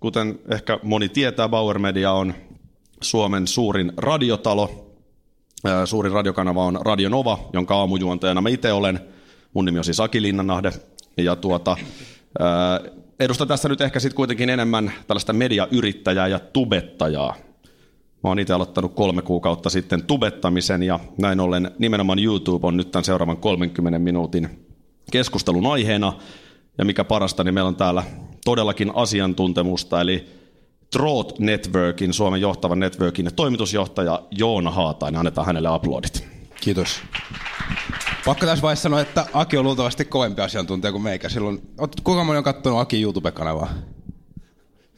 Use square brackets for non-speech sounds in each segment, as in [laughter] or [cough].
Kuten ehkä moni tietää, Power Media on Suomen suurin radiotalo. Suurin radiokanava on Radio Nova, jonka aamujuontajana mä itse olen. Mun nimi on siis Aki Linnanahde. Ja tuota, edustan tässä nyt ehkä sitten kuitenkin enemmän tällaista mediayrittäjää ja tubettajaa. Mä oon itse aloittanut kolme kuukautta sitten tubettamisen ja näin ollen nimenomaan YouTube on nyt tämän seuraavan 30 minuutin keskustelun aiheena. Ja mikä parasta, niin meillä on täällä todellakin asiantuntemusta, eli Troot Networkin, Suomen johtavan networkin toimitusjohtaja Joona Haatainen. Annetaan hänelle aplodit. Kiitos. Pakko tässä vaiheessa sanoa, että Aki on luultavasti kovempi asiantuntija kuin meikä. Silloin, kuka moni on katsonut Aki YouTube-kanavaa?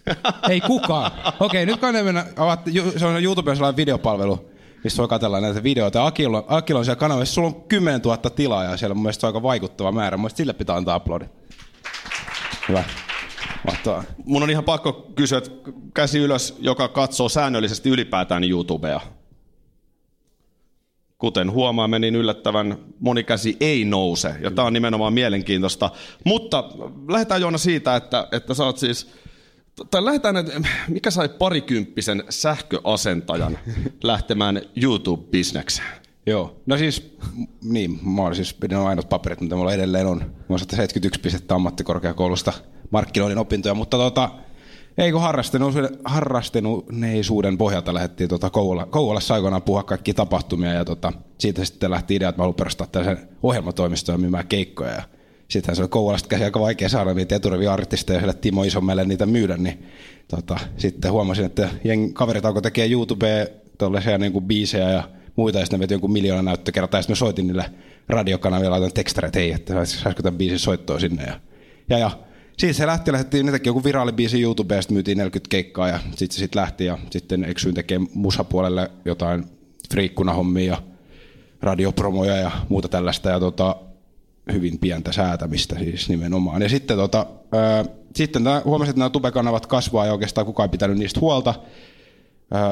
[laughs] Ei kukaan. Okei, nyt kannattaa mennä, avatte, se on YouTubessa sellainen videopalvelu, missä voi katsella näitä videoita. Akilla, Akilla on siellä kanavassa, sulla on 10 000 tilaajaa siellä, mun mielestä se on aika vaikuttava määrä. Mun sille pitää antaa aplodi. Hyvä. Mahtavaa. Mun on ihan pakko kysyä, että käsi ylös, joka katsoo säännöllisesti ylipäätään YouTubea. Kuten huomaamme, niin yllättävän moni käsi ei nouse, ja tämä on nimenomaan mielenkiintoista. Mutta lähdetään Joona siitä, että, että sä oot siis, tai lähdetään, että mikä sai parikymppisen sähköasentajan lähtemään YouTube-bisnekseen? Joo, no siis, niin, mä olen siis pidin ainut paperit, mitä mulla edelleen on. Mä oon 71 pistettä ammattikorkeakoulusta markkinoinnin opintoja, mutta tota, ei kun harrasteneisuuden pohjalta lähdettiin tota Kouvola, Kouvolassa aikoinaan puhua kaikki tapahtumia ja tota, siitä sitten lähti idea, että mä haluan perustaa tällaisen ohjelmatoimistoon myymään keikkoja ja sittenhän se oli Kouvolasta käsi aika vaikea saada niitä eturiviartisteja sille Timo Isommelle niitä myydä, niin tota, sitten huomasin, että jeng, kaverit alkoi tekemään YouTubeen tuollaisia niin kuin biisejä ja muita, ja sitten veti jonkun miljoona näyttökertaa, ja sitten soitin niille radiokanaville, laitan tekstareita, että hei, että saisiko tämän biisin soittoa sinne, ja, ja, ja siitä se lähti, lähdettiin, ne teki joku viraalibiisi YouTubeen, ja sitten myytiin 40 keikkaa, ja sitten se sitten lähti, ja sitten eksyin tekemään musapuolelle jotain friikkunahommia, ja radiopromoja ja muuta tällaista, ja tota, hyvin pientä säätämistä siis nimenomaan. Ja sitten, tota, ää, sitten tää, huomasin, että nämä tubekanavat kasvaa ja oikeastaan kukaan ei pitänyt niistä huolta.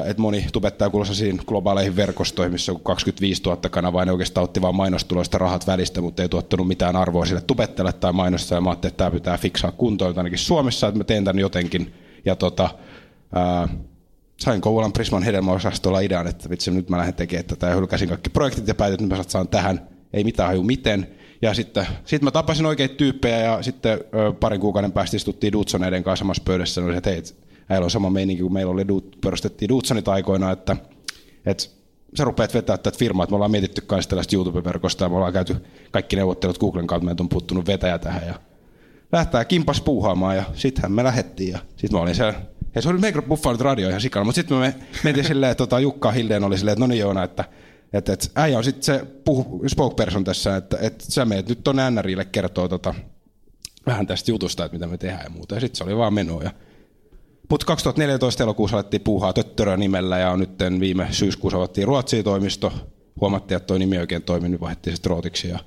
Että moni tubettaa kuulostaa globaaleihin verkostoihin, missä on 25 000 kanavaa, ne oikeastaan otti vain mainostuloista rahat välistä, mutta ei tuottanut mitään arvoa sille tubettele tai mainosta, ja mä ajattelin, että tämä pitää fiksaa kuntoon ainakin Suomessa, että mä teen tämän jotenkin. Ja tota, ää, sain Kouvolan Prisman hedelmäosastolla idean, että vitsi, nyt mä lähden tekemään tätä, ja hylkäsin kaikki projektit ja päätin, että mä saan tähän, ei mitään haju miten, ja sitten sit mä tapasin oikeita tyyppejä ja sitten ö, parin kuukauden päästä istuttiin Dudsoneiden kanssa samassa pöydässä. Ja että hei, äijällä on sama meininki kuin meillä oli, perustettiin Dudsonit aikoina, että, että sä rupeat vetää tätä firmaa, että me ollaan mietitty kanssa tällaista YouTube-verkosta ja me ollaan käyty kaikki neuvottelut Googlen kautta, meiltä on puuttunut vetäjä tähän ja lähtää kimpas puuhaamaan ja sittenhän me lähettiin ja sitten mä olin siellä ja se oli meikro buffannut radio ihan sikana, mutta sitten me mentiin silleen, että tota, Jukka Hildeen oli silleen, että no niin Joona, että että et, äijä on sitten se puhu, spokeperson tässä, että et sä meet nyt tuonne NRille kertoo tota, vähän tästä jutusta, että mitä me tehdään ja muuta. Ja sitten se oli vaan menoa. Mutta 2014 elokuussa alettiin puuhaa Töttörö nimellä ja nyt viime syyskuussa avattiin Ruotsiin toimisto. Huomattiin, että tuo nimi oikein toimi, niin vaihdettiin sitten Rootiksi. Ja...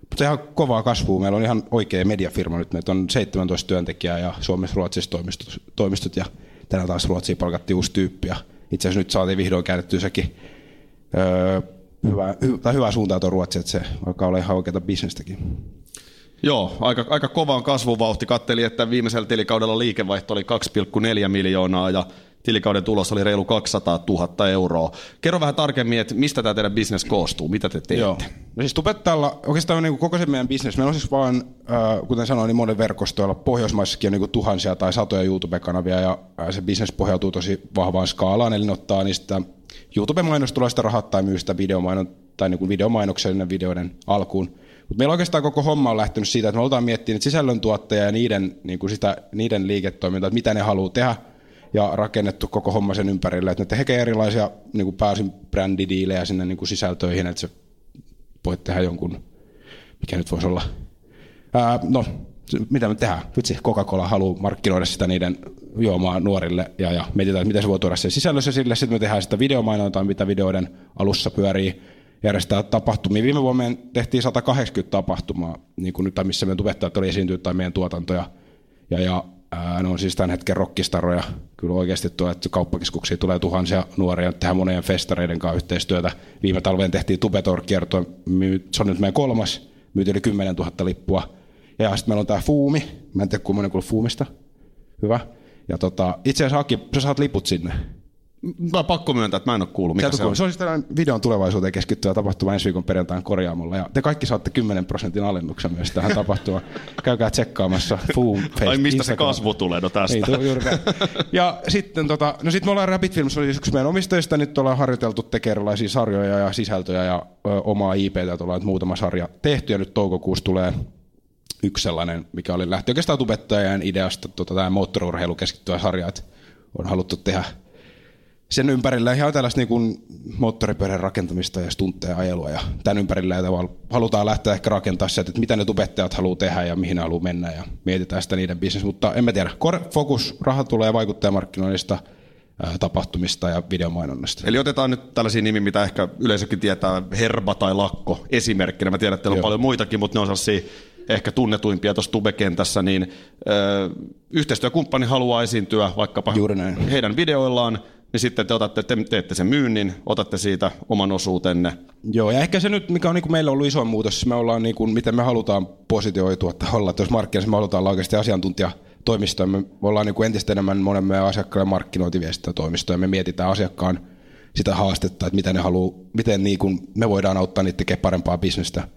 Mutta ihan kovaa kasvua. Meillä on ihan oikea mediafirma nyt. Meitä on 17 työntekijää ja Suomessa Ruotsissa toimistot, toimistot ja tänään taas Ruotsiin palkattiin uusi tyyppi. Ja itse asiassa nyt saatiin vihdoin käännettyä sekin öö, hyvä, hy, tai hyvä suuntaan tuo Ruotsi, että se alkaa olla ihan oikeata bisnestäkin. Joo, aika, aika kova on kasvuvauhti. Katteli, että viimeisellä tilikaudella liikevaihto oli 2,4 miljoonaa ja tilikauden tulos oli reilu 200 000 euroa. Kerro vähän tarkemmin, että mistä tämä teidän bisnes koostuu, mitä te teette? Joo. No siis Tubettajalla oikeastaan niin koko se meidän bisnes, meillä on siis vaan, äh, kuten sanoin, niin monen verkostoilla, Pohjoismaissakin on niin tuhansia tai satoja YouTube-kanavia ja äh, se bisnes pohjautuu tosi vahvaan skaalaan, eli ne ottaa niistä YouTube-mainostuloista rahat tai myy sitä videomaino, tai niin videomainoksen videoiden alkuun. Mutta meillä oikeastaan koko homma on lähtenyt siitä, että me oltaan miettinyt sisällöntuottajia ja niiden, niin kuin sitä, niiden liiketoimintaa, että mitä ne haluaa tehdä, ja rakennettu koko homma sen ympärille, että ne tekee erilaisia niin kuin pääsin brändidiilejä sinne niin kuin sisältöihin, että se voit tehdä jonkun, mikä nyt voisi olla, ää, no mitä me tehdään? Vitsi, Coca-Cola haluaa markkinoida sitä niiden juomaan nuorille ja, ja mietitään, että miten se voi tuoda sen sisällössä sille. Sitten me tehdään sitä videomainontaa, mitä videoiden alussa pyörii, järjestää tapahtumia. Viime vuonna me tehtiin 180 tapahtumaa, niin kuin nyt, missä meidän tubettajat oli esiintynyt tai meidän tuotantoja. Ja, ja ää, ne on siis tämän hetken rockistaroja. Kyllä oikeasti tuo, että kauppakeskuksiin tulee tuhansia nuoria, tehdään monien festareiden kanssa yhteistyötä. Viime talveen tehtiin Tubetor-kierto, se on nyt meidän kolmas, myytiin yli 10 000 lippua. Ja sitten meillä on tämä Fuumi, mä en tiedä kummonen kuin Fuumista, hyvä. Ja tota, itse asiassa Aki, sä saat liput sinne. Mä pakko myöntää, että mä en ole kuullut, mikä se on. Se on siis tällainen videon tulevaisuuteen keskittyvä tapahtuma ensi viikon perjantain korjaamolla. Ja te kaikki saatte 10 prosentin alennuksen myös tähän [laughs] tapahtumaan. Käykää tsekkaamassa Foom. Ai mistä Instagram. se kasvu tulee no tästä? Ei, juuri [laughs] Ja sitten tota, no sit me ollaan Rapid Films, oli yksi meidän omistajista, nyt ollaan harjoiteltu tekemään erilaisia sarjoja ja sisältöjä ja ö, omaa IPtä, ollaan nyt muutama sarja tehty ja nyt toukokuussa tulee yksi sellainen, mikä oli lähti oikeastaan tubettajan ideasta, tota, tämä moottoriurheilu keskittyvä sarja, että on haluttu tehdä sen ympärillä ihan tällaista niin kuin moottoripyörän rakentamista ja stuntteja ajelua ja tämän ympärillä että halutaan lähteä ehkä rakentaa sieltä, että mitä ne tubettajat haluaa tehdä ja mihin ne haluaa mennä ja mietitään sitä niiden bisnes, mutta en mä tiedä. Focus, raha tulee vaikuttajamarkkinoinnista, tapahtumista ja videomainonnasta. Eli otetaan nyt tällaisia nimi, mitä ehkä yleisökin tietää, Herba tai Lakko esimerkkinä. Mä tiedän, että teillä on Joo. paljon muitakin, mutta ne on sellaisia ehkä tunnetuimpia tuossa tubekentässä, niin ö, yhteistyökumppani haluaa esiintyä vaikkapa heidän videoillaan, niin sitten te, otatte, te teette sen myynnin, otatte siitä oman osuutenne. Joo, ja ehkä se nyt, mikä on niin meillä ollut iso muutos, me ollaan niin kuin, miten me halutaan positioitua, että olla, jos markkinassa me halutaan olla oikeasti asiantuntijatoimistoja, me ollaan niin kuin entistä enemmän monen meidän asiakkaille markkinointiviestintätoimistoja, me mietitään asiakkaan sitä haastetta, että miten, ne haluaa, miten niin kuin me voidaan auttaa niitä tekemään parempaa bisnestä.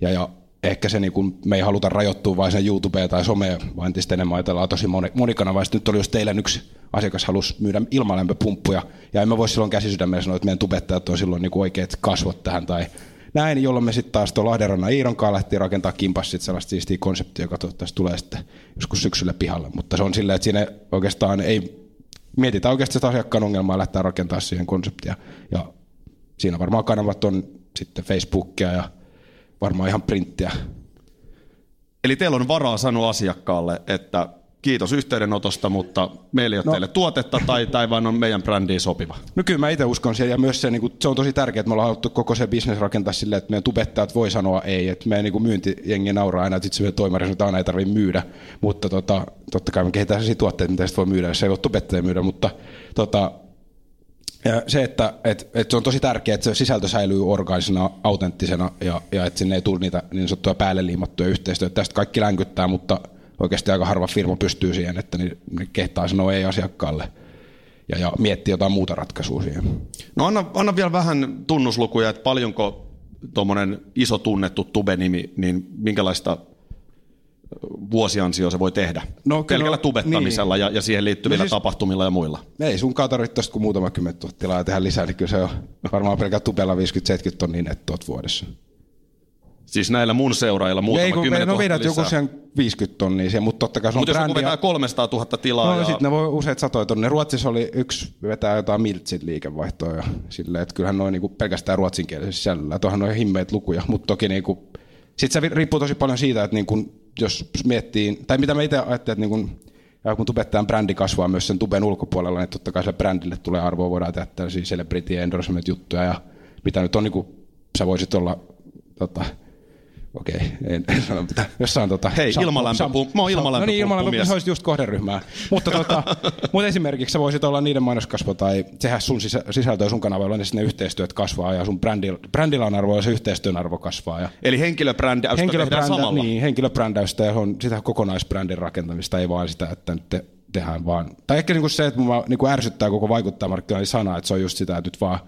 Ja, ja ehkä se niin kuin, me ei haluta rajoittua vain sen YouTubeen tai someen, vaan entistä enemmän ajatellaan tosi monikanavaisesti. Nyt oli just teillä yksi asiakas halusi myydä ilmalämpöpumppuja, ja emme voi silloin käsisydämellä sanoa, että meidän tubettajat on silloin niin oikeat kasvot tähän tai näin, jolloin me sitten taas tuolla Lahdenrannan Iiron kanssa lähtiin rakentaa kimpas sit sellaista siistiä konseptia, joka toivottavasti tulee sitten joskus syksyllä pihalle. Mutta se on silleen, että siinä oikeastaan ei mietitä oikeasti sitä asiakkaan ongelmaa ja lähtee rakentaa siihen konseptia. Ja siinä varmaan kanavat on sitten Facebookia ja varmaan ihan printtiä. Eli teillä on varaa sanoa asiakkaalle, että kiitos yhteydenotosta, mutta meillä ei ole no. teille tuotetta tai, tai vain on meidän brändiin sopiva. No kyllä mä itse uskon siihen ja myös se, niin kuin, se on tosi tärkeää, että me ollaan haluttu koko se bisnes rakentaa silleen, että meidän tubettajat voi sanoa ei, että meidän niin myyntijengi nauraa aina, että itse toimari sanoo, että aina ei tarvitse myydä, mutta tota, totta kai me kehitetään sellaisia tuotteita, mitä sitten voi myydä, jos ei voi tubettajia myydä, mutta tota, ja se, että et, et se on tosi tärkeää, että se sisältö säilyy orgaanisena, autenttisena ja, ja että sinne ei tule niitä niin sanottuja päälle liimattuja yhteistyötä. Tästä kaikki länkyttää, mutta oikeasti aika harva firma pystyy siihen, että ne, kehtaa sanoa ei asiakkaalle ja, ja miettiä jotain muuta ratkaisua siihen. No anna, anna vielä vähän tunnuslukuja, että paljonko tuommoinen iso tunnettu tube-nimi, niin minkälaista vuosiansio se voi tehdä? No, Pelkällä tubettamisella niin. ja, ja siihen liittyvillä no siis, tapahtumilla ja muilla. Ei sun tarvitse kuin muutama kymmentä tuhatta tilaa tehdä lisää, niin kyllä se on varmaan pelkällä tubella 50-70 tonnia nettoat vuodessa. Siis näillä mun seuraajilla muutama Ei, kun kymmenen no vedät joku sen 50 tonnia siihen, mutta totta kai se on Mutta jos joku vetää 300 000 tilaa. No ja... sitten ne voi useat satoja tonnia. Ruotsissa oli yksi vetää jotain miltsit liikevaihtoa ja silleen, että kyllähän noin niinku pelkästään ruotsinkielisessä sisällöllä. Tuohan on himmeet lukuja, mutta toki niinku, sitten se riippuu tosi paljon siitä, että niinku, jos miettii, tai mitä mä itse ajattelin, että niinku, ja kun tubettajan brändi kasvaa myös sen tuben ulkopuolella, niin totta kai sille brändille tulee arvoa, voidaan tehdä tällaisia celebrity endorsement juttuja ja mitä nyt on, niin kuin, sä voisit olla tota, Okei, en, en sano mitä. Jossain tota... Hei, ilmalämpöpumppu. Mä oon ilmalämpöpumppu no niin, ilmalämpöpumppu, se olisi just kohderyhmää. mutta, tota, [laughs] mutta esimerkiksi sä voisit olla niiden mainoskasvo tai tehdä sun sisä, sisältöä sun kanavalla, niin sinne yhteistyöt kasvaa ja sun brändillä, brändillä on arvo ja se yhteistyön arvo kasvaa. Ja Eli henkilöbrändäystä henkilöbrändä, tehdään samalla? Niin, henkilöbrändäystä ja on sitä kokonaisbrändin rakentamista, ei vaan sitä, että nyt te, tehdään vaan. Tai ehkä niinku se, että mua niinku ärsyttää koko vaikuttajamarkkinoinnin sana, että se on just sitä, että nyt vaan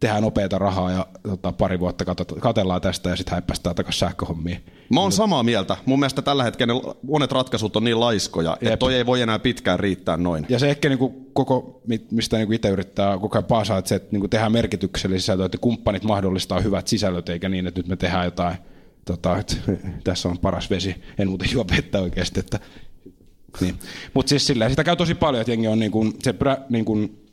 tehdään nopeata rahaa ja tota, pari vuotta katellaan tästä ja sitten häippästään takaisin sähköhommiin. Mä oon samaa mieltä. Mun mielestä tällä hetkellä monet ratkaisut on niin laiskoja, Jep. että toi ei voi enää pitkään riittää noin. Ja se ehkä niinku koko, mistä niinku itse yrittää koko ajan paasaa, että se, että niinku tehdään merkityksellisiä sisältöä, että kumppanit mahdollistaa hyvät sisällöt, eikä niin, että nyt me tehdään jotain, tota, että [laughs] tässä on paras vesi, en muuten juo vettä oikeasti, että niin. Mutta siis silleen, sitä käy tosi paljon, että jengi on niin kuin, se niin kuin,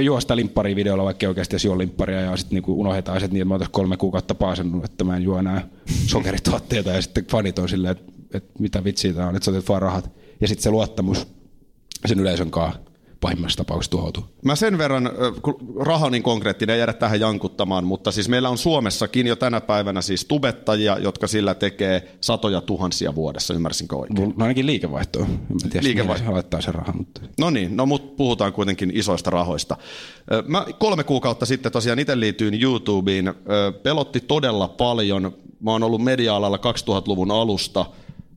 juo sitä limppari videolla, vaikka oikeasti juo limpparia, ja sitten niinku unohdetaan se, että niin, mä oon kolme kuukautta paasannut, että mä en juo enää [laughs] sokerituotteita, ja sitten fanit on silleen, että, että mitä vitsiä tämä on, että sä otet vaan rahat. Ja sitten se luottamus, sen yleisön kanssa pahimmassa tapauksessa tuhoutuu. Mä sen verran, raha niin konkreettinen, jäädä tähän jankuttamaan, mutta siis meillä on Suomessakin jo tänä päivänä siis tubettajia, jotka sillä tekee satoja tuhansia vuodessa, ymmärsinkö oikein? No ainakin liikevaihtoa. En tiedä, Liikevaihto. laittaa sen rahan. Mutta... No niin, no mutta puhutaan kuitenkin isoista rahoista. Mä kolme kuukautta sitten tosiaan itse liityin YouTubeen. Pelotti todella paljon. Mä oon ollut media-alalla 2000-luvun alusta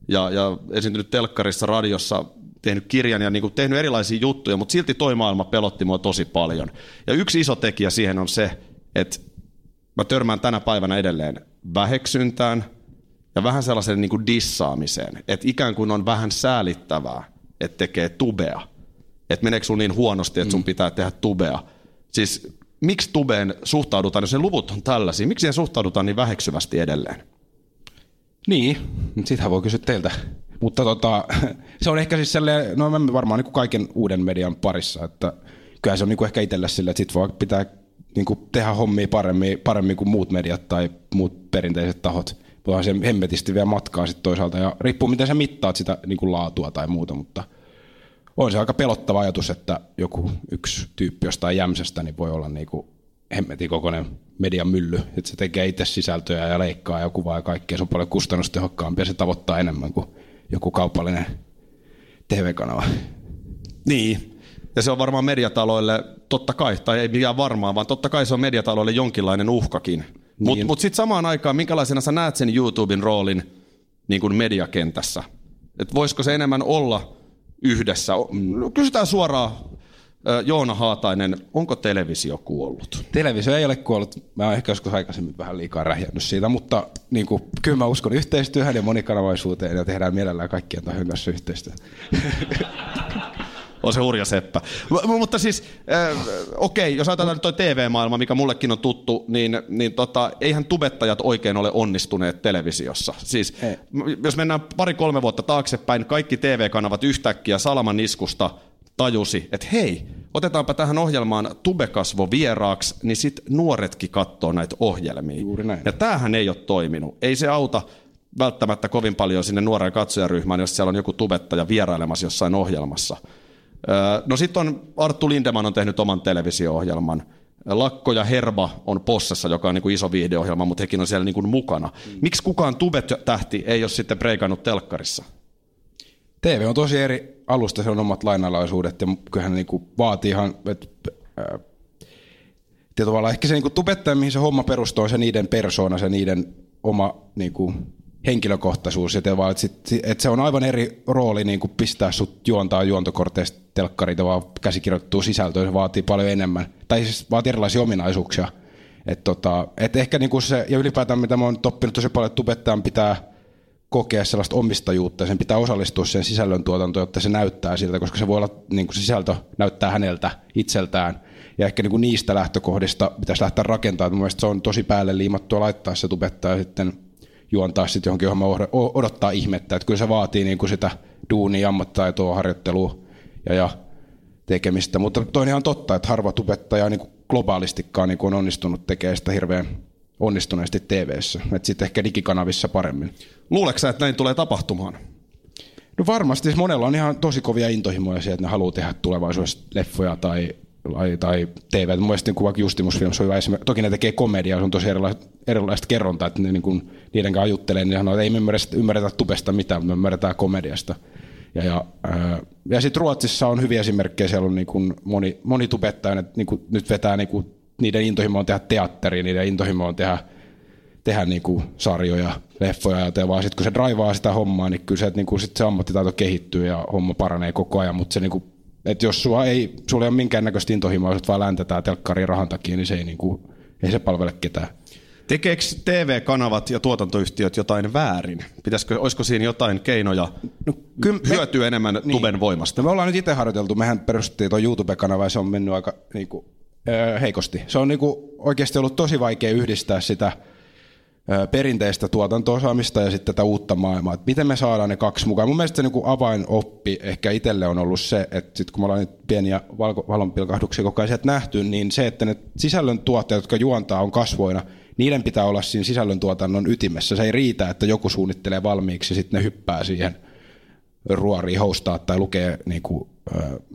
ja, ja esiintynyt telkkarissa, radiossa tehnyt kirjan ja niin kuin tehnyt erilaisia juttuja, mutta silti toi maailma pelotti mua tosi paljon. Ja yksi iso tekijä siihen on se, että mä törmään tänä päivänä edelleen väheksyntään ja vähän sellaisen niin kuin dissaamiseen, että ikään kuin on vähän säälittävää, että tekee tubea. Että meneekö sun niin huonosti, että sun mm. pitää tehdä tubea. Siis miksi tubeen suhtaudutaan, jos ne luvut on tällaisia, miksi siihen suhtaudutaan niin väheksyvästi edelleen? Niin, sitähän voi kysyä teiltä. Mutta tota, [laughs] se on ehkä siis sellainen, no mä varmaan niin kaiken uuden median parissa, että kyllä se on niin kuin ehkä itselle sille, että sit voi pitää niin kuin tehdä hommia paremmin, paremmin kuin muut mediat tai muut perinteiset tahot. Voihan se hemmetisti vielä matkaa sitten toisaalta ja riippuu miten sä mittaat sitä niin kuin laatua tai muuta, mutta on se aika pelottava ajatus, että joku yksi tyyppi jostain jämsästä niin voi olla niin kuin hemmetin kokoinen median mylly, että se tekee itse sisältöjä ja leikkaa ja kuvaa ja kaikkea, se on paljon kustannustehokkaampia ja se tavoittaa enemmän kuin joku kaupallinen TV-kanava. Niin, ja se on varmaan mediataloille, totta kai, tai ei mikään varmaan, vaan totta kai se on mediataloille jonkinlainen uhkakin. Niin. Mutta mut sitten samaan aikaan, minkälaisena sä näet sen YouTuben roolin niin kuin mediakentässä? Et voisiko se enemmän olla yhdessä? Kysytään suoraan Joona Haatainen, onko televisio kuollut? Televisio ei ole kuollut. Mä oon ehkä joskus aikaisemmin vähän liikaa rähjännyt siitä, mutta niin kuin, kyllä mä uskon yhteistyöhön ja monikanavaisuuteen ja tehdään mielellään kaikkien tahojen kanssa yhteistyötä. on se hurja seppä. M- mutta siis, äh, okei, okay, jos ajatellaan nyt toi TV-maailma, mikä mullekin on tuttu, niin, niin tota, eihän tubettajat oikein ole onnistuneet televisiossa. Siis, ei. jos mennään pari-kolme vuotta taaksepäin, kaikki TV-kanavat yhtäkkiä salaman iskusta – tajusi, että hei, otetaanpa tähän ohjelmaan tubekasvo vieraaksi, niin sitten nuoretkin katsoo näitä ohjelmia. Juuri näin. Ja tämähän ei ole toiminut. Ei se auta välttämättä kovin paljon sinne nuoreen katsojaryhmään, jos siellä on joku tubettaja vierailemassa jossain ohjelmassa. No sitten on Arttu Lindeman on tehnyt oman televisio-ohjelman. Lakko ja Herba on Possessa, joka on niin kuin iso viihdeohjelma, mutta hekin on siellä niin kuin mukana. Mm. Miksi kukaan tubet-tähti ei ole sitten breikannut telkkarissa? TV on tosi eri alusta, se on omat lainalaisuudet ja kyllähän niin kuin vaatii ihan, että ää, tavallaan ehkä se niin tubettaja, mihin se homma perustuu, on se niiden persoona, se niiden oma niin kuin, henkilökohtaisuus. Ja vaan, että, sit, että se on aivan eri rooli niin kuin pistää sut juontaa juontokorteista telkkarita, vaan käsikirjoittuu sisältöä, se vaatii paljon enemmän. Tai siis vaatii erilaisia ominaisuuksia. Et tota, et ehkä niin kuin se, ja ylipäätään mitä mä oon oppinut tosi paljon, että tubettajan pitää – kokea sellaista omistajuutta ja sen pitää osallistua sen sisällön tuotantoon, jotta se näyttää siltä, koska se voi olla, niin kuin se sisältö näyttää häneltä itseltään. Ja ehkä niin kuin niistä lähtökohdista pitäisi lähteä rakentamaan. Mielestäni se on tosi päälle liimattua laittaa se tubettaa ja sitten juontaa sitten johonkin, johon odottaa ihmettä. Että kyllä se vaatii niin kuin sitä duunia, ammattitaitoa, harjoittelua ja, ja tekemistä. Mutta toinen on totta, että harva tubettaja niin kuin globaalistikaan niin kuin on onnistunut tekemään sitä hirveän onnistuneesti TV-ssä. Sitten ehkä digikanavissa paremmin. Luuleeko että näin tulee tapahtumaan? No varmasti. Monella on ihan tosi kovia intohimoja siihen, että ne haluaa tehdä tulevaisuudessa leffoja tai, tai, tai TV. Mun mielestä niin on hyvä esimerkki. Toki ne tekee komediaa, se on tosi erilaista, erilaista kerrontaa, että ne niin kuin, niiden kanssa juttelee, niin sanoo, että ei me ymmärretä, ymmärretä tubesta mitään, me ymmärretään komediasta. Ja, ja, ja sitten Ruotsissa on hyviä esimerkkejä, siellä on niin kuin moni, moni tubettaja, että niin kuin nyt vetää niin kuin niiden intohimo on tehdä teatteria, niiden intohimo on tehdä, tehdä niin kuin sarjoja, leffoja ja vaan sitten kun se draivaa sitä hommaa, niin kyllä se, niin kuin sit se ammattitaito kehittyy ja homma paranee koko ajan, mutta se niin kuin, että jos sulla ei, sulla ei ole minkäännäköistä intohimoa, jos vaan läntetään telkkariin rahan takia, niin se ei, niin kuin, ei se palvele ketään. Tekeekö TV-kanavat ja tuotantoyhtiöt jotain väärin? Pitäisikö, olisiko siinä jotain keinoja no, kyllä hyötyä me, enemmän niin. tuben voimasta? No me ollaan nyt itse harjoiteltu. Mehän perustettiin tuo YouTube-kanava ja se on mennyt aika niin kuin, heikosti. Se on niinku oikeasti ollut tosi vaikea yhdistää sitä perinteistä tuotanto-osaamista ja sitten tätä uutta maailmaa. Et miten me saadaan ne kaksi mukaan? Mun mielestä se niinku avainoppi ehkä itselle on ollut se, että sit kun me ollaan nyt pieniä valonpilkahduksia koko ajan nähty, niin se, että ne sisällön tuottajat, jotka juontaa, on kasvoina, niiden pitää olla siinä sisällön tuotannon ytimessä. Se ei riitä, että joku suunnittelee valmiiksi ja sitten ne hyppää siihen ruoriin hostaa tai lukee niin kuin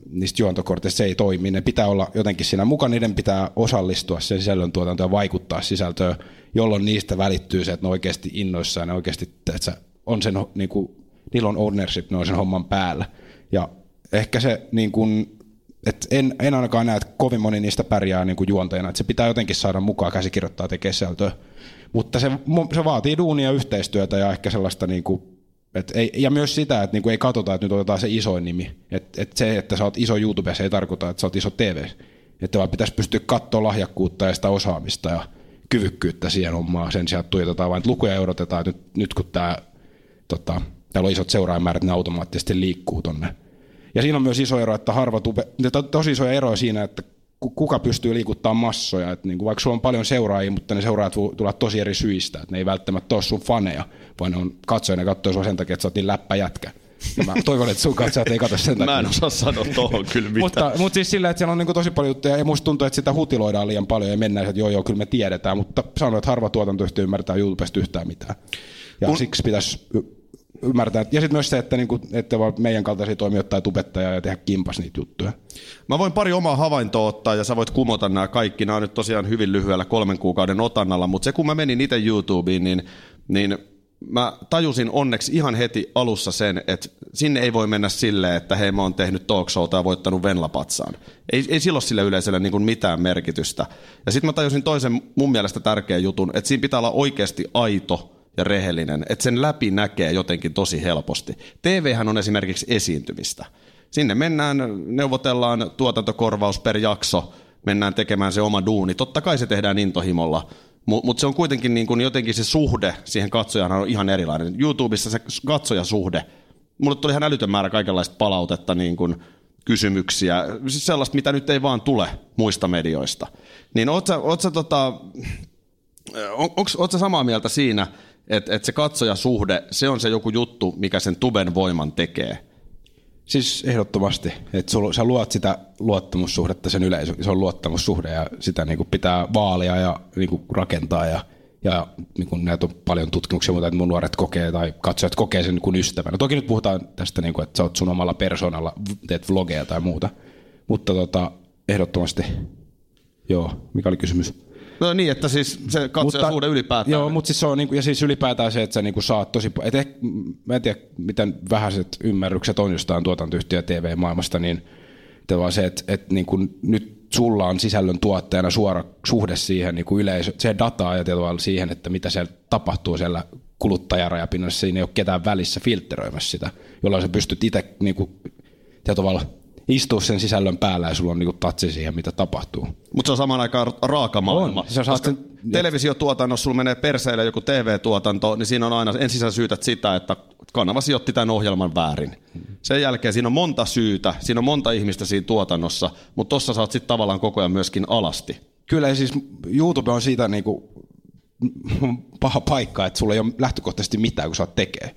niistä juontokorteista se ei toimi. Ne pitää olla jotenkin siinä mukana, niiden pitää osallistua sen sisällön tuotantoon ja vaikuttaa sisältöön, jolloin niistä välittyy se, että ne oikeasti innoissaan, ne oikeasti että on sen, niin kuin, niillä on ownership, ne on sen homman päällä. Ja ehkä se niin kuin, et en, en ainakaan näe, että kovin moni niistä pärjää niin kuin juontajana, että se pitää jotenkin saada mukaan käsikirjoittaa tekemään sisältöä. Mutta se, se vaatii duunia yhteistyötä ja ehkä sellaista niin kuin et ei, ja myös sitä, että niinku ei katsota, että nyt otetaan se isoin nimi. Et, et se, että sä oot iso YouTubessa, ei tarkoita, että sä oot iso TV. Että vaan pitäisi pystyä katsoa lahjakkuutta ja sitä osaamista ja kyvykkyyttä siihen omaan. Sen sijaan tuijotetaan vain, että lukuja eurotetaan, että nyt, nyt kun tää, tota, täällä on isot seuraajamäärät, ne automaattisesti liikkuu tonne. Ja siinä on myös iso ero, että harva tube, tosi iso ero siinä, että kuka pystyy liikuttamaan massoja. Että niin kuin vaikka sulla on paljon seuraajia, mutta ne seuraajat tulevat tosi eri syistä. Että ne ei välttämättä ole sun faneja, vaan ne on katsojia, ne katsoo sua sen takia, että sä oot niin läppäjätkä. Mä toivon, että sun katsojat ei katso sen takia. Mä en osaa sanoa tuohon kyllä mitään. mutta, mutta siis sillä, että siellä on niin tosi paljon juttuja, ja musta tuntuu, että sitä hutiloidaan liian paljon, ja mennään, että joo, joo, kyllä me tiedetään, mutta sanon, että harva tuotantoyhtiö ymmärtää YouTubesta yhtään mitään. Ja Mun... siksi pitäisi ymmärtää. Ja sitten myös se, että, niinku, että vaan meidän kaltaisia toimijoita tai tubettajaa ja tehdä kimpas niitä juttuja. Mä voin pari omaa havaintoa ottaa ja sä voit kumota nämä kaikki. Nämä on nyt tosiaan hyvin lyhyellä kolmen kuukauden otannalla, mutta se kun mä menin itse YouTubeen, niin, niin mä tajusin onneksi ihan heti alussa sen, että sinne ei voi mennä silleen, että hei mä oon tehnyt talk showta ja voittanut Venlapatsaan. Ei, ei silloin sille yleisölle niin kuin mitään merkitystä. Ja sitten mä tajusin toisen mun mielestä tärkeän jutun, että siinä pitää olla oikeasti aito ja rehellinen, että sen läpi näkee jotenkin tosi helposti. TVhän on esimerkiksi esiintymistä. Sinne mennään, neuvotellaan tuotantokorvaus per jakso, mennään tekemään se oma duuni. Totta kai se tehdään intohimolla, mutta mut se on kuitenkin niin kun jotenkin se suhde siihen katsojaan on ihan erilainen. YouTubessa se katsojasuhde, mulle tuli ihan älytön määrä kaikenlaista palautetta, niin kun kysymyksiä, siis sellaista, mitä nyt ei vaan tule muista medioista. Niin oot sä, oot sä tota, on, onko, samaa mieltä siinä, että et se katsojasuhde, se on se joku juttu, mikä sen tuben voiman tekee. Siis ehdottomasti, että sä luot sitä luottamussuhdetta sen yleisö, se on luottamussuhde ja sitä niin kuin pitää vaalia ja niin kuin rakentaa ja, ja niin kuin näitä on paljon tutkimuksia mutta että mun nuoret kokee tai katsojat kokee sen kuin ystävänä. Toki nyt puhutaan tästä, niin kuin, että sä oot sun omalla persoonalla, teet vlogeja tai muuta, mutta tota, ehdottomasti, joo, mikä oli kysymys? No niin, että siis se katsojasuhde ylipäätään. Joo, mutta siis se on, niinku, ja siis ylipäätään se, että sä niinku saat tosi, et ehkä, mä en tiedä, miten vähäiset ymmärrykset on jostain tuotantoyhtiö TV-maailmasta, niin vaan se, että, että niinku, nyt sulla on sisällön tuottajana suora suhde siihen niinku yleisö, se dataa ja tavallaan siihen, että mitä siellä tapahtuu siellä kuluttajarajapinnossa, siinä ei ole ketään välissä filtteröimässä sitä, jolloin sä pystyt itse niinku, tavalla istua sen sisällön päällä ja sulla on niinku tatsi siihen, mitä tapahtuu. Mutta se on samaan aikaan raaka maailma. On. Se Koska sen... televisiotuotannossa sulla menee perseille joku TV-tuotanto, niin siinä on aina, ensin sä syytät sitä, että kanava sijoitti tämän ohjelman väärin. Sen jälkeen siinä on monta syytä, siinä on monta ihmistä siinä tuotannossa, mutta tossa sä oot sitten tavallaan koko ajan myöskin alasti. Kyllä siis YouTube on siitä niinku [laughs] paha paikka, että sulla ei ole lähtökohtaisesti mitään, kun sä oot tekee.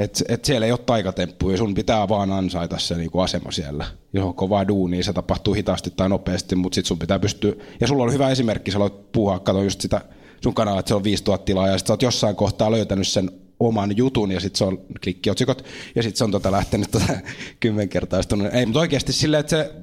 Et, et siellä ei ole taikatemppuja, sun pitää vaan ansaita se niinku asema siellä. Jos on kovaa duunia, se tapahtuu hitaasti tai nopeasti, mutta sitten sun pitää pystyä, ja sulla on hyvä esimerkki, sä aloit puhua, kato just sitä sun kanavaa, että se on 5000 tilaa, ja sitten sä oot jossain kohtaa löytänyt sen oman jutun, ja sitten se on klikkiotsikot, ja sitten se on tota lähtenyt tota [laughs] kymmenkertaistunut. Ei, mutta oikeasti silleen, että se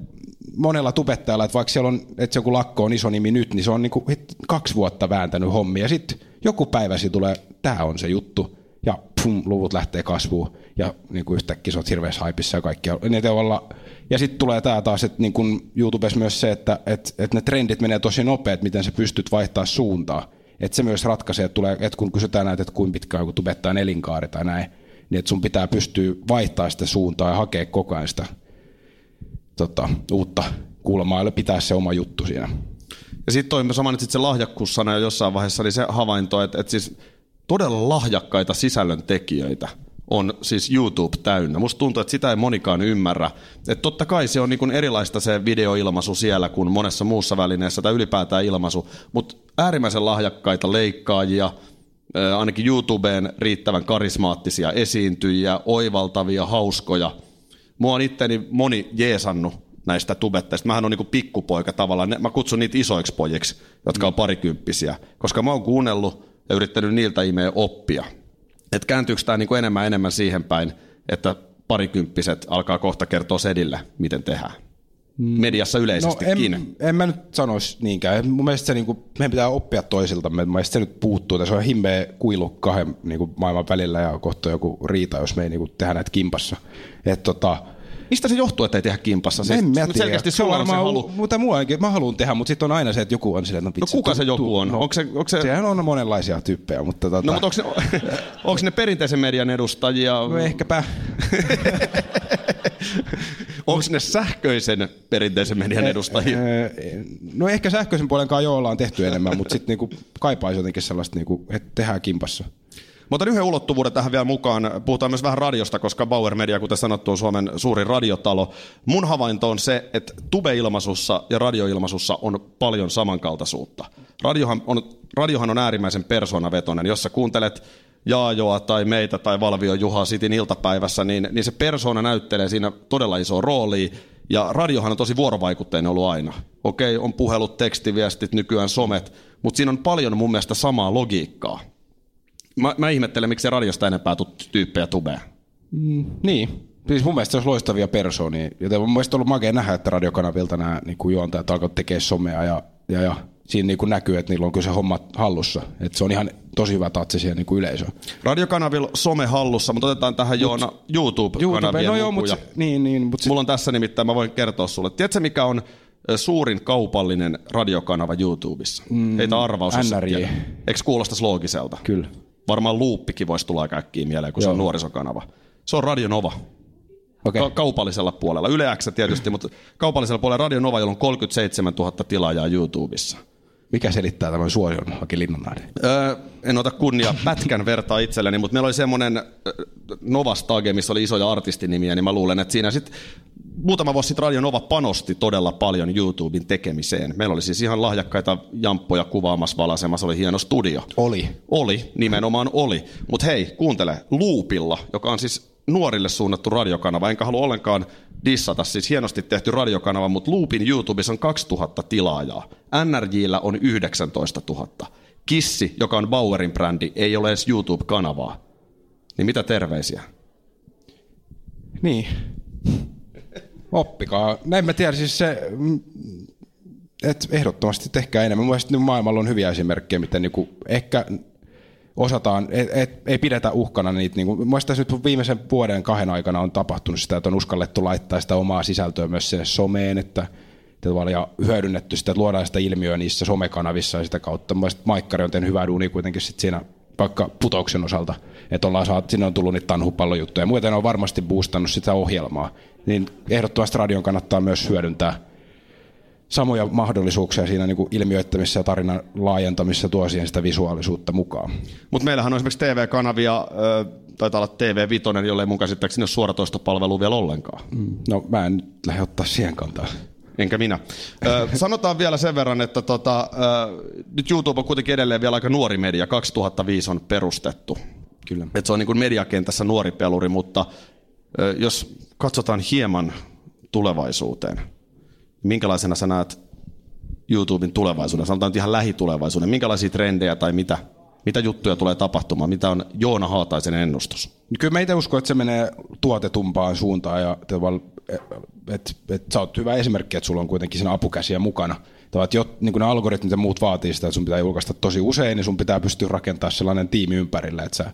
monella tubettajalla, että vaikka siellä on, että se joku lakko on iso nimi nyt, niin se on niinku kaksi vuotta vääntänyt hommia, ja sitten joku päivä tulee, tämä on se juttu, ja pum, luvut lähtee kasvuun ja niin kuin yhtäkkiä sä oot hirveässä haipissa ja tavalla, ja sitten tulee tämä taas, että niin kuin YouTubessa myös se, että et, et ne trendit menee tosi nopeet, miten sä pystyt vaihtaa suuntaa. Että se myös ratkaisee, että, tulee, että kun kysytään näitä, että kuinka pitkään joku tubettaa elinkaari tai näin, niin että sun pitää pystyä vaihtaa sitä suuntaa ja hakea koko ajan sitä tota, uutta kulmaa ja pitää se oma juttu siinä. Ja sitten toi, sä mainitsit se lahjakkuussana jo jossain vaiheessa, oli se havainto, että, että siis todella lahjakkaita sisällön tekijöitä on siis YouTube täynnä. Musta tuntuu, että sitä ei monikaan ymmärrä. Että totta kai se on niin erilaista se videoilmaisu siellä kuin monessa muussa välineessä tai ylipäätään ilmaisu, mutta äärimmäisen lahjakkaita leikkaajia, ainakin YouTubeen riittävän karismaattisia esiintyjiä, oivaltavia, hauskoja. Mua on itteni moni jeesannut näistä tubettajista. Mähän on niin pikkupoika tavallaan. Mä kutsun niitä isoiksi pojiksi, jotka on parikymppisiä, koska mä oon kuunnellut ja yrittänyt niiltä imeä oppia. Että kääntyykö tämä niin enemmän enemmän siihen päin, että parikymppiset alkaa kohta kertoa sedille, miten tehdään. Mediassa No yleisestikin. en, en mä nyt sanoisi niinkään. Mun mielestä se, niinku, meidän pitää oppia toisiltamme. Mun mielestä se nyt puuttuu. Tässä on himmeä kuilu kahden niinku, maailman välillä ja kohta joku riita, jos me ei niinku, tehdä näitä kimpassa. Et, tota, Mistä se johtuu, että ei tehdä kimpassa? Siis, en mä tiedä. Selkeästi se on se varmaan, halu. mutta muuakin, mä haluan tehdä, mutta sitten on aina se, että joku on silleen, no, vitsi, kuka se joku on? No, Onko se- onko se- Sehän on monenlaisia tyyppejä, mutta tota, No, mutta onko ne, [laughs] onko ne perinteisen median edustajia? no ehkäpä. [laughs] Onko ne sähköisen perinteisen median edustajia? Öö, No ehkä sähköisen puolen kanssa jo ollaan tehty enemmän, mutta sitten niinku kaipaisi jotenkin sellaista, niinku, että tehdään kimpassa. Mä otan yhden ulottuvuuden tähän vielä mukaan. Puhutaan myös vähän radiosta, koska Bauer Media, kuten sanottu, on Suomen suurin radiotalo. Mun havainto on se, että tube-ilmaisussa ja radioilmaisussa on paljon samankaltaisuutta. Radiohan on, radiohan on äärimmäisen persoonavetoinen. Jos sä kuuntelet Jaajoa tai meitä tai Valvio Juhaa Sitin iltapäivässä, niin, niin se persoona näyttelee siinä todella iso roolia. Ja radiohan on tosi vuorovaikutteinen ollut aina. Okei, on puhelut, tekstiviestit, nykyään somet, mutta siinä on paljon mun mielestä samaa logiikkaa. Mä, mä ihmettelen, miksi radiosta enempää tyyppejä tubeen. Niin. Siis mun mielestä se olisi loistavia persoonia. Joten mun mielestä on ollut makea nähdä, että radiokanavilta nämä niin kuin juontajat alkoivat tekemään somea ja, ja, ja siinä niin kuin näkyy, että niillä on kyllä se homma hallussa. Että se on ihan tosi hyvä tatsi siihen niin yleisöön. Radiokanavilla some hallussa, mutta otetaan tähän Joona YouTube-kanavien no joo, mutta niin, niin, se, Mulla on tässä nimittäin, mä voin kertoa sulle. Tiedätkö, mikä on suurin kaupallinen radiokanava YouTubessa? Mm, Heitä arvaus. NRJ. Eikö kuulostas loogiselta? kyllä. Varmaan luuppikin voisi tulla äkkiä mieleen, kun se on Joo. nuorisokanava. Se on Radio Nova. Okei. Ka- kaupallisella puolella. Yle X tietysti, mutta kaupallisella puolella Radio Nova, jolla on 37 000 tilaajaa YouTubessa. Mikä selittää tämän suosion Aki Linnanahde? Öö, en ota kunnia pätkän vertaa itselleni, mutta meillä oli semmoinen Novastage, missä oli isoja artistinimiä, niin mä luulen, että siinä sitten muutama vuosi sitten Radio Nova panosti todella paljon YouTuben tekemiseen. Meillä oli siis ihan lahjakkaita jamppoja kuvaamassa, valaisemassa, oli hieno studio. Oli. Oli, nimenomaan oli. Mutta hei, kuuntele, Loopilla, joka on siis nuorille suunnattu radiokanava, enkä halua ollenkaan dissata, siis hienosti tehty radiokanava, mutta Loopin YouTubessa on 2000 tilaajaa. NRJllä on 19 000. Kissi, joka on Bauerin brändi, ei ole edes YouTube-kanavaa. Niin mitä terveisiä? Niin. Oppikaa. Näin mä tiedän, siis se, mm, että ehdottomasti tehkää enemmän. Mun mielestä nyt maailmalla on hyviä esimerkkejä, miten niinku ehkä osataan, et, et, ei pidetä uhkana niitä. Niinku, mun mielestä tässä nyt viimeisen vuoden kahden aikana on tapahtunut sitä, että on uskallettu laittaa sitä omaa sisältöä myös sinne someen, että ja hyödynnetty sitä, että luodaan sitä ilmiöä niissä somekanavissa ja sitä kautta. Mun mielestä Maikkari on tehnyt hyvää duunia kuitenkin sit siinä vaikka putouksen osalta, että ollaan saat, sinne on tullut niitä tanhupallojuttuja. Muuten on varmasti boostannut sitä ohjelmaa. Niin ehdottomasti radion kannattaa myös hyödyntää samoja mahdollisuuksia siinä niin kuin ilmiöittämisessä ja tarinan laajentamisessa tuo siihen sitä visuaalisuutta mukaan. Mutta meillähän on esimerkiksi TV-kanavia, taitaa olla TV Vitoinen, jolle ei mun käsittääkseni ole suoratoistopalvelua vielä ollenkaan. No mä en nyt lähde ottaa siihen kantaa. Enkä minä. Ö, sanotaan vielä sen verran, että tota, ö, nyt YouTube on kuitenkin edelleen vielä aika nuori media. 2005 on perustettu. Kyllä. Et se on niin kuin mediakentässä nuori peluri, mutta jos katsotaan hieman tulevaisuuteen, minkälaisena sä näet YouTuben tulevaisuuden, sanotaan nyt ihan lähitulevaisuuden, minkälaisia trendejä tai mitä, mitä juttuja tulee tapahtumaan, mitä on Joona Haataisen ennustus? Kyllä mä itse uskon, että se menee tuotetumpaan suuntaan ja että et, sä oot hyvä esimerkki, että sulla on kuitenkin siinä apukäsiä mukana. Tavallaan, että jot, niin kun ne algoritmit ja muut vaatii sitä, että sun pitää julkaista tosi usein, niin sun pitää pystyä rakentamaan sellainen tiimi ympärille, että sä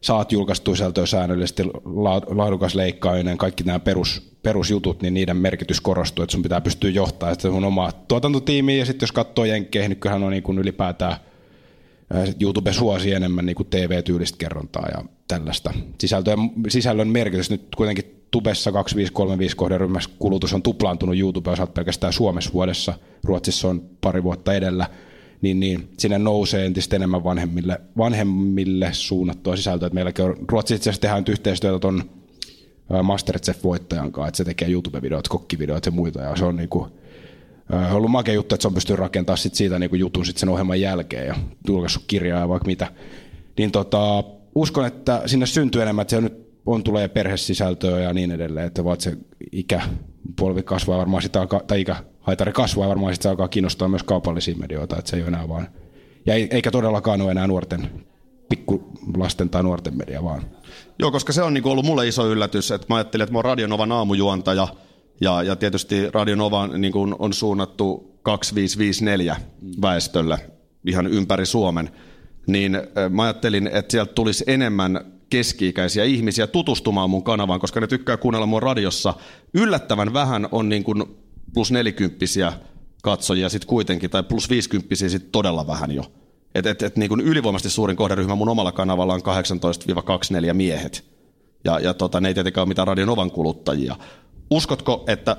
saat julkaistua sisältöä säännöllisesti, la- laadukas leikkaaminen, kaikki nämä perus, perusjutut, niin niiden merkitys korostuu, että sun pitää pystyä johtamaan sitä sun omaa tuotantotiimiä, ja sitten jos katsoo jenkkeihin, niin kyllähän on niin kuin ylipäätään ää, YouTube suosii enemmän niin kuin TV-tyylistä kerrontaa ja tällaista. Sisältöjen, sisällön merkitys nyt kuitenkin Tubessa 2535 kohderyhmässä kulutus on tuplaantunut YouTube osalta pelkästään Suomessa vuodessa. Ruotsissa on pari vuotta edellä. Niin, niin sinne nousee entistä enemmän vanhemmille, vanhemmille suunnattua sisältöä. Meilläkin on, Ruotsissa itse asiassa tehdään nyt yhteistyötä ää, Masterchef-voittajan kanssa, että se tekee YouTube-videot, kokkivideot ja muita. Ja se on niinku, ollut makea juttu, että se on pystynyt rakentamaan sit siitä niinku jutun sit sen ohjelman jälkeen ja julkaissut kirjaa ja vaikka mitä. Niin tota, uskon, että sinne syntyy enemmän, että se nyt on, tulee perhesisältöä ja niin edelleen, että vaan se ikä polvi kasvaa varmaan sitä tai ikä haitari kasvaa ja varmaan sitä alkaa kiinnostaa myös kaupallisia medioita, että se ei ole enää vaan, ja ei- eikä todellakaan ole enää nuorten pikku lasten tai nuorten media vaan. Joo, koska se on niin ollut mulle iso yllätys, että mä ajattelin, että mä oon Radionovan aamujuontaja ja, ja tietysti Radionova niin on suunnattu 2554 väestölle ihan ympäri Suomen, niin mä ajattelin, että sieltä tulisi enemmän keski-ikäisiä ihmisiä tutustumaan mun kanavaan, koska ne tykkää kuunnella mun radiossa. Yllättävän vähän on niin kuin plus nelikymppisiä katsojia sitten kuitenkin, tai plus viisikymppisiä sitten todella vähän jo. Et, et, et niin kuin ylivoimaisesti suurin kohderyhmä mun omalla kanavalla on 18-24 miehet. Ja, ja tota, ne ei tietenkään ole mitään Radionovan kuluttajia. Uskotko, että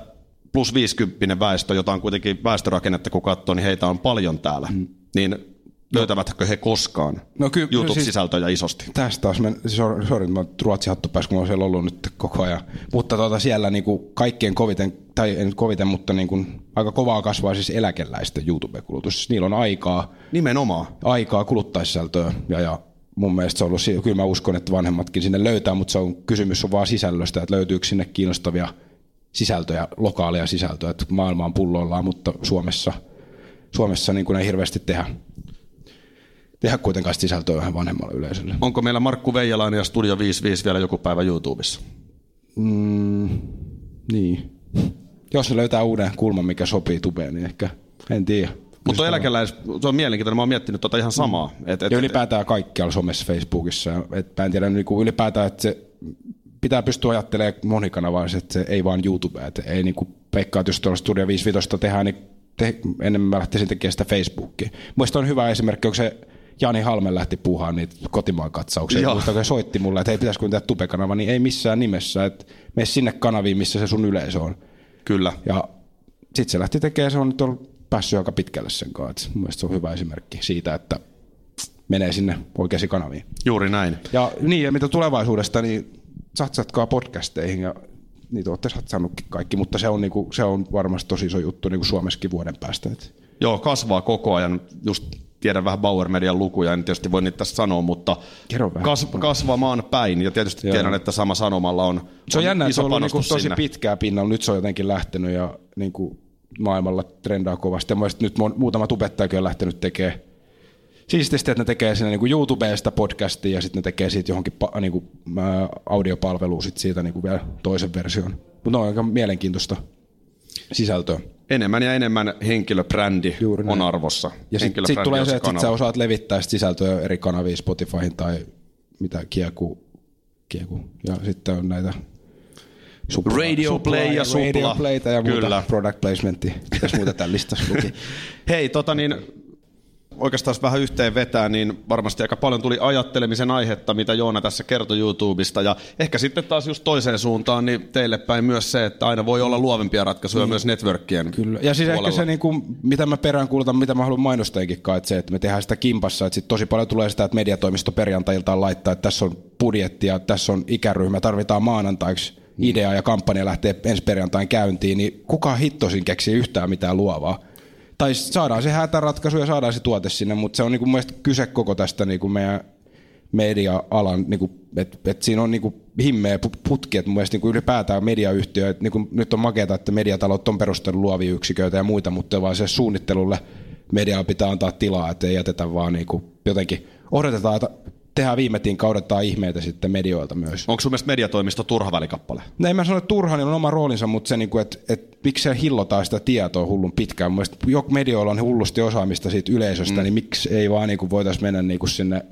plus 50 väestö, jota on kuitenkin väestörakennetta kun katsoo, niin heitä on paljon täällä, mm. niin löytävätkö he koskaan no ky- YouTube-sisältöjä siis isosti? Tästä taas, men, sorry, sorry mä Ruotsin hattu päässä, kun mä oon siellä ollut nyt koko ajan. Mutta tuota, siellä niinku kaikkien koviten, tai ei nyt koviten, mutta niinku, aika kovaa kasvaa siis eläkeläisten YouTube-kulutus. Siis niillä on aikaa. Nimenomaan. Aikaa kuluttaa sisältöä ja, ja mun mielestä se on ollut, kyllä mä uskon, että vanhemmatkin sinne löytää, mutta se on, kysymys on vaan sisällöstä, että löytyykö sinne kiinnostavia sisältöjä, lokaalia sisältöjä, että maailma on pulloillaan, mutta Suomessa, Suomessa niin kuin ei hirveästi tehdä tehdä kuitenkaan sisältöä vähän vanhemmalle yleisölle. Onko meillä Markku Veijalainen ja Studio 55 vielä joku päivä YouTubessa? Mm, niin. Jos ne löytää uuden kulman, mikä sopii tubeen, niin ehkä, en tiedä. Mutta eläkeläis, se on mielenkiintoinen, mä oon miettinyt tota ihan samaa. Mm. Et, et, ja ylipäätään kaikkialla somessa, Facebookissa. Et mä en tiedä niin kuin ylipäätään, että se pitää pystyä ajattelemaan monikanavaisesti, että se ei vaan YouTube. Että ei niin kuin peikkaa, että jos tuolla Studio 55 tehdään, niin te, enemmän mä lähtisin tekemään sitä Facebookia. Mielestäni on hyvä esimerkki, onko se Jani Halme lähti puhaan niitä kotimaan katsauksia. Muista, kun soitti mulle, että ei pitäisikö tehdä tupekanava, niin ei missään nimessä. Että mene sinne kanaviin, missä se sun yleisö on. Kyllä. Ja sitten se lähti tekemään, se on nyt päässyt aika pitkälle sen kanssa. Mun se on hyvä esimerkki siitä, että menee sinne oikeisiin kanaviin. Juuri näin. Ja niin, ja mitä tulevaisuudesta, niin satsatkaa podcasteihin ja niitä olette satsannutkin kaikki, mutta se on, niinku, se on varmasti tosi iso juttu niinku Suomessakin vuoden päästä. Et. Joo, kasvaa koko ajan. Just tiedän vähän Bauer Median lukuja, en tietysti voi niitä tässä sanoa, mutta kas, kasvamaan päin. Ja tietysti Joo. tiedän, että sama sanomalla on Se on, on jännä, että se on niin tosi sinne. pitkää pinnalla. Nyt se on jotenkin lähtenyt ja niin kuin maailmalla trendaa kovasti. Ja nyt muutama tubettajakin on lähtenyt tekemään siististi, että ne tekee sinne niin YouTubesta podcastia ja sitten ne tekee siitä johonkin niin kuin, ä, audiopalveluun sit siitä niin kuin vielä toisen version. Mutta on aika mielenkiintoista sisältöä enemmän ja enemmän henkilöbrändi on arvossa. Ja sitten sit tulee se, että sit sä osaat levittää sit sisältöä eri kanaviin, Spotifyhin tai mitä kieku, kieku. Ja sitten on näitä supla, Radio supla, Play ja Supla. Radio Playta ja muuta Kyllä. product placementti. Mitäs muuta tämän listassa luki? [laughs] Hei, tota niin, oikeastaan vähän yhteen vetää, niin varmasti aika paljon tuli ajattelemisen aihetta, mitä Joona tässä kertoi YouTubesta. Ja ehkä sitten taas just toiseen suuntaan, niin teille päin myös se, että aina voi olla luovempia ratkaisuja mm. myös networkien Kyllä. Ja siis puolella. ehkä se, niin kuin, mitä mä peräänkuulutan, mitä mä haluan mainostajikin että se, että me tehdään sitä kimpassa. Että sit tosi paljon tulee sitä, että mediatoimisto perjantailtaan laittaa, että tässä on budjetti ja tässä on ikäryhmä, tarvitaan maanantaiksi mm. idea ja kampanja lähtee ensi perjantain käyntiin, niin kuka hittosin keksii yhtään mitään luovaa? Tai saadaan se hätäratkaisu ja saadaan se tuote sinne, mutta se on niin kuin mielestäni kyse koko tästä niin kuin meidän media-alan, niin että et siinä on niin kuin himmeä putki, että mun niin kuin ylipäätään mediayhtiö, että niin kuin nyt on makeata, että mediatalot on perustellut luovia yksiköitä ja muita, mutta vaan se suunnittelulle mediaa pitää antaa tilaa, että ei jätetä vaan niin kuin jotenkin odotetaan, että tehdään viimetiin kaudettaa ihmeitä sitten medioilta myös. Onko sun mielestä mediatoimisto turha välikappale? No ei mä sano, että turha, niin on oma roolinsa, mutta se, niin kuin, että, että miksi se hillotaan sitä tietoa hullun pitkään. Mielestäni joku medioilla on hullusti osaamista siitä yleisöstä, mm. niin miksi ei vaan niin voitaisiin mennä niin kuin sinne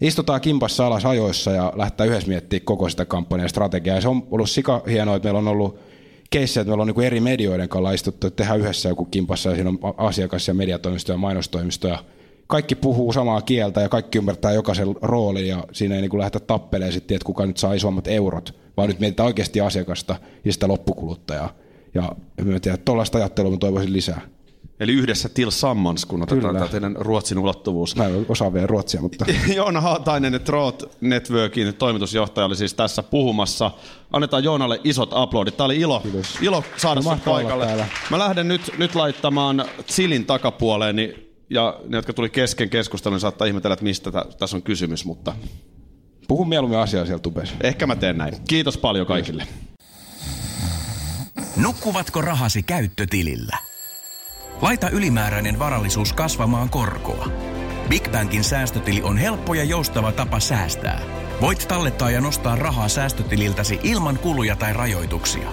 istutaan kimpassa alas ajoissa ja lähtee yhdessä miettimään koko sitä kampanjan strategiaa. Ja se on ollut sika hienoa, että meillä on ollut keissejä, että meillä on niin eri medioiden kanssa istuttu, että tehdään yhdessä joku kimpassa ja siinä on asiakas- ja mediatoimisto ja mainostoimisto ja kaikki puhuu samaa kieltä ja kaikki ymmärtää jokaisen roolin ja siinä ei niin kuin lähdetä tappelemaan sitten, että kuka nyt saa isommat eurot, vaan nyt mietitään oikeasti asiakasta ja sitä loppukuluttajaa. Ja mä tiedän, että tuollaista ajattelua mä toivoisin lisää. Eli yhdessä tillsammans, kun otetaan tämä teidän ruotsin ulottuvuus. Mä en osaa vielä ruotsia, mutta... [laughs] Joona Haatainen, Trot Networkin toimitusjohtaja, oli siis tässä puhumassa. Annetaan Joonalle isot aplodit. Tämä oli ilo, ilo saada no, paikalle. Mä lähden nyt, nyt laittamaan Chilin takapuoleen, niin ja ne, jotka tuli kesken keskustelun, niin saattaa ihmetellä, että mistä tässä on kysymys, mutta... Puhu mieluummin asiaa siellä tubessa. Ehkä mä teen näin. Kiitos paljon kaikille. Nukkuvatko rahasi käyttötilillä? Laita ylimääräinen varallisuus kasvamaan korkoa. Big Bankin säästötili on helppo ja joustava tapa säästää. Voit tallettaa ja nostaa rahaa säästötililtäsi ilman kuluja tai rajoituksia.